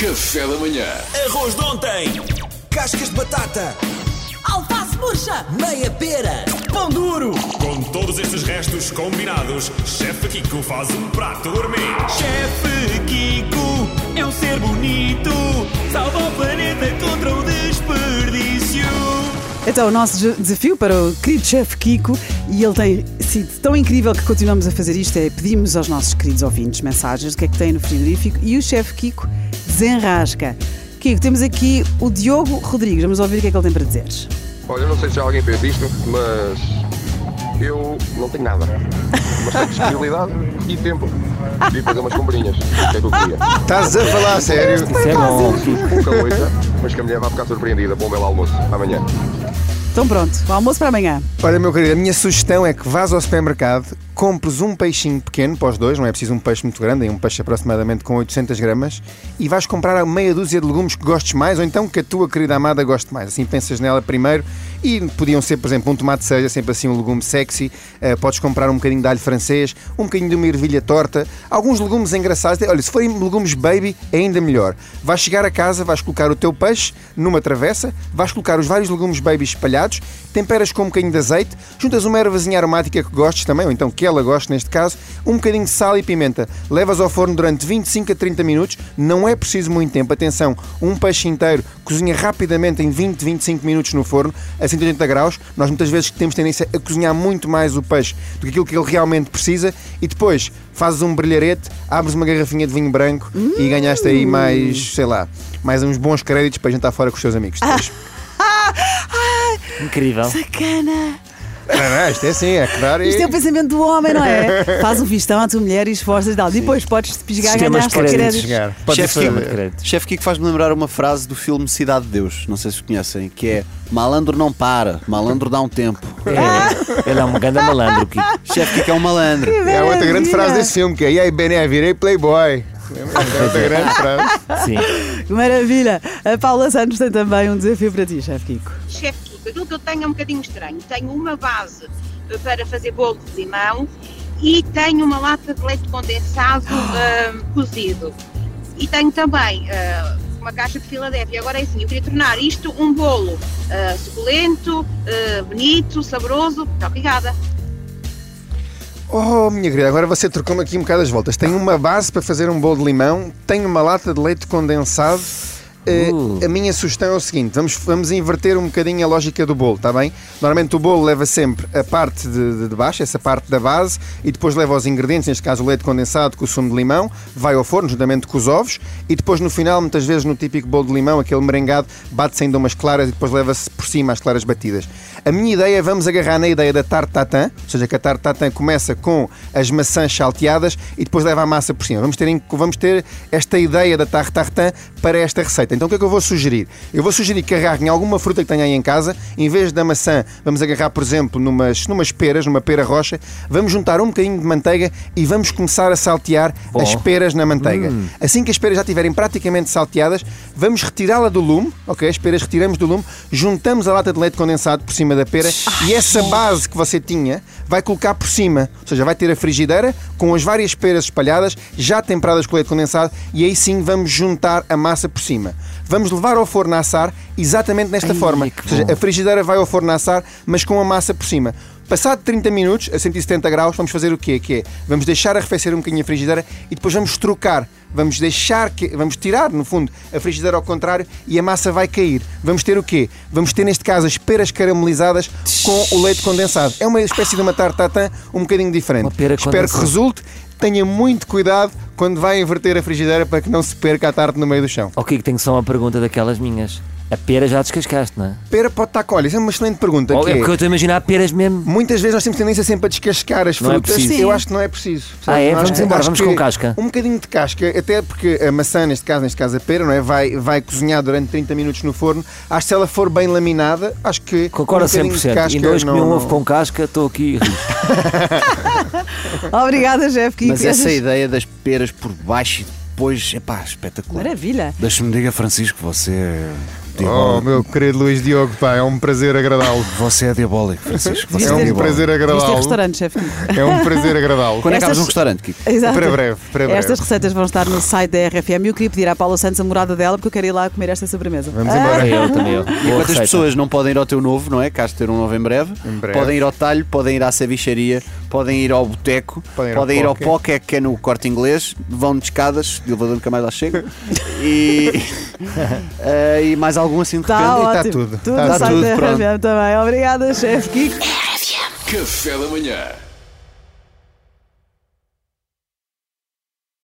Café da manhã. Arroz de ontem. Cascas de batata. Alface murcha! Meia pera. Pão duro! Com todos estes restos combinados, Chefe Kiko faz um prato gourmet. Chefe Kiko é um ser bonito, salva o planeta contra o desperdício. Então, o nosso de- desafio para o querido chefe Kiko, e ele tem sido tão incrível que continuamos a fazer isto, é pedimos aos nossos queridos ouvintes mensagens do que é que tem no frigorífico e o chefe Kiko desenrasca. Kiko, temos aqui o Diogo Rodrigues, vamos ouvir o que é que ele tem para dizer. Olha, eu não sei se já alguém fez isto, mas eu não tenho nada. Mas tenho disponibilidade e tempo. Vim fazer umas comprinhas. O que é que eu queria? Estás a falar a sério? Isso é bom. Pouca coisa, mas que a mulher vai ficar surpreendida. Bom belo almoço. Amanhã. Então pronto, o almoço para amanhã. Olha, meu querido, a minha sugestão é que vás ao supermercado, compres um peixinho pequeno para os dois, não é preciso um peixe muito grande, é um peixe aproximadamente com 800 gramas, e vais comprar meia dúzia de legumes que gostes mais, ou então que a tua querida amada goste mais. Assim pensas nela primeiro, e podiam ser, por exemplo, um tomate seja sempre assim um legume sexy, eh, podes comprar um bocadinho de alho francês, um bocadinho de uma ervilha torta, alguns legumes engraçados. Olha, se forem legumes baby, é ainda melhor. Vais chegar a casa, vais colocar o teu peixe numa travessa, vais colocar os vários legumes baby espalhados, temperas com um bocadinho de azeite, juntas uma ervazinha aromática que gostes também, ou então que ela goste neste caso, um bocadinho de sal e pimenta. Levas ao forno durante 25 a 30 minutos, não é preciso muito tempo. Atenção, um peixe inteiro cozinha rapidamente em 20, 25 minutos no forno, a 180 graus. Nós muitas vezes temos tendência a cozinhar muito mais o peixe do que aquilo que ele realmente precisa e depois fazes um brilharete, abres uma garrafinha de vinho branco e ganhaste aí mais, sei lá, mais uns bons créditos para jantar fora com os seus amigos. depois. Incrível. Sacana! Não, não, isto é assim, é dar e... Isto é o pensamento do homem, não é? Faz um vistão à tua mulher e esforças e tal. Depois podes te pisgar e ganhar de créditos. Chefe ser- Kiko, crédito. Chefe Kiko faz-me lembrar uma frase do filme Cidade de Deus, não sei se conhecem, que é Malandro não para, malandro dá um tempo. É, ele é um grande malandro, Kiko. Chefe Kiko é um malandro. É a outra grande frase desse filme, que é E aí, Bené, virei playboy. É outra grande frase. Sim. Que Maravilha! A Paula Santos tem também um desafio para ti, chefe Kiko. chefe Kiko, aquilo que eu tenho é um bocadinho estranho. Tenho uma base para fazer bolo de limão e tenho uma lata de leite condensado ah, cozido. E tenho também ah, uma caixa de Filadélfia. Agora é assim, eu queria tornar isto um bolo ah, suculento, bonito, saboroso. Muito obrigada. Oh, minha querida, agora você trocou-me aqui um bocado as voltas. Tenho uma base para fazer um bolo de limão, tenho uma lata de leite condensado. Uh. a minha sugestão é o seguinte: vamos, vamos inverter um bocadinho a lógica do bolo, está bem? Normalmente o bolo leva sempre a parte de, de- de baixo, essa parte da base, e depois leva os ingredientes, neste caso o leite condensado com o sumo de limão, vai ao forno juntamente com os ovos, e depois no final, muitas vezes no típico bolo de limão, aquele merengado, bate-se ainda umas claras e depois leva-se por cima as claras batidas. A minha ideia é vamos agarrar na ideia da tarte tatin, ou seja, que a tarte tatin começa com as maçãs salteadas e depois leva a massa por cima. Vamos ter, vamos ter esta ideia da tarte tatin para esta receita. Então o que é que eu vou sugerir? Eu vou sugerir que agarrem alguma fruta que tenham aí em casa, em vez da maçã, vamos agarrar, por exemplo, numas, numas peras, numa pera rocha, vamos juntar um bocadinho de manteiga e vamos começar a saltear Bom. as peras na manteiga. Assim que as peras já estiverem praticamente salteadas, vamos retirá-la do lume, ok? As peras retiramos do lume, juntamos a lata de leite condensado por cima da pera e essa base que você tinha vai colocar por cima. Ou seja, vai ter a frigideira com as várias peras espalhadas, já temperadas com leite condensado, e aí sim vamos juntar a massa por cima. Vamos levar ao forno a assar exatamente nesta Ai, forma. Ou seja, bom. a frigideira vai ao forno a assar, mas com a massa por cima. Passado 30 minutos, a 170 graus, vamos fazer o quê? Que é, vamos deixar arrefecer um bocadinho a frigideira e depois vamos trocar. Vamos deixar que. Vamos tirar, no fundo, a frigideira ao contrário e a massa vai cair. Vamos ter o quê? Vamos ter, neste caso, as peras caramelizadas com o leite condensado. É uma espécie de uma tarte tatin um bocadinho diferente. Espero que resulte. Tenha muito cuidado quando vai inverter a frigideira para que não se perca a tarte no meio do chão. O Kiko, tenho só uma pergunta daquelas minhas. A pera já descascaste, não é? Pera pode estar com olha, isso é uma excelente pergunta. Que é porque eu estou a imaginar peras mesmo. Muitas vezes nós temos tendência sempre a descascar as Não é frutas. preciso. Eu acho que não é preciso. Ah, é? Vamos que- embora, vamos que com casca. Um bocadinho de casca, até porque a maçã, neste caso, neste caso a pera, não é? vai, vai cozinhar durante 30 minutos no forno. Acho que se ela for bem laminada, acho que. Concordo um bocadinho de 100%. casca Ainda hoje comi um ovo com casca, estou aqui. Obrigada, chefe Kiko. Mas essa ideia das peras por baixo e depois, epá, espetacular. Maravilha. Deixa-me diga, Francisco, você Oh, Diabólico. meu querido Luís Diogo, pá, é um prazer agradá-lo. Você é diabólico, Francisco. Você É ter- um diabólico. prazer agradá-lo. restaurante, chefe. É um prazer agradá-lo. Quando é que Estas- um restaurante, Kiko? Exato. Para breve, para breve. Estas receitas vão estar no site da RFM e eu queria pedir à Paula Santos a morada dela porque eu quero ir lá comer esta sobremesa. Vamos Ah, embora. Também eu, também eu. Boa Quantas pessoas não podem ir ao teu novo, não é? Cá ter um novo em breve. Em breve. Podem ir ao talho, podem ir à cevicharia, podem ir ao boteco, Podem podem, ir ir ao ao poké, que é no corte inglês, vão de escadas, o elevador nunca mais lá chega. E, eh, e mais algum assim de Está repente. tá ótimo. tudo, Tudo tá tudo, pronto. RFM também. Obrigada, chefe Kiko. Café da manhã.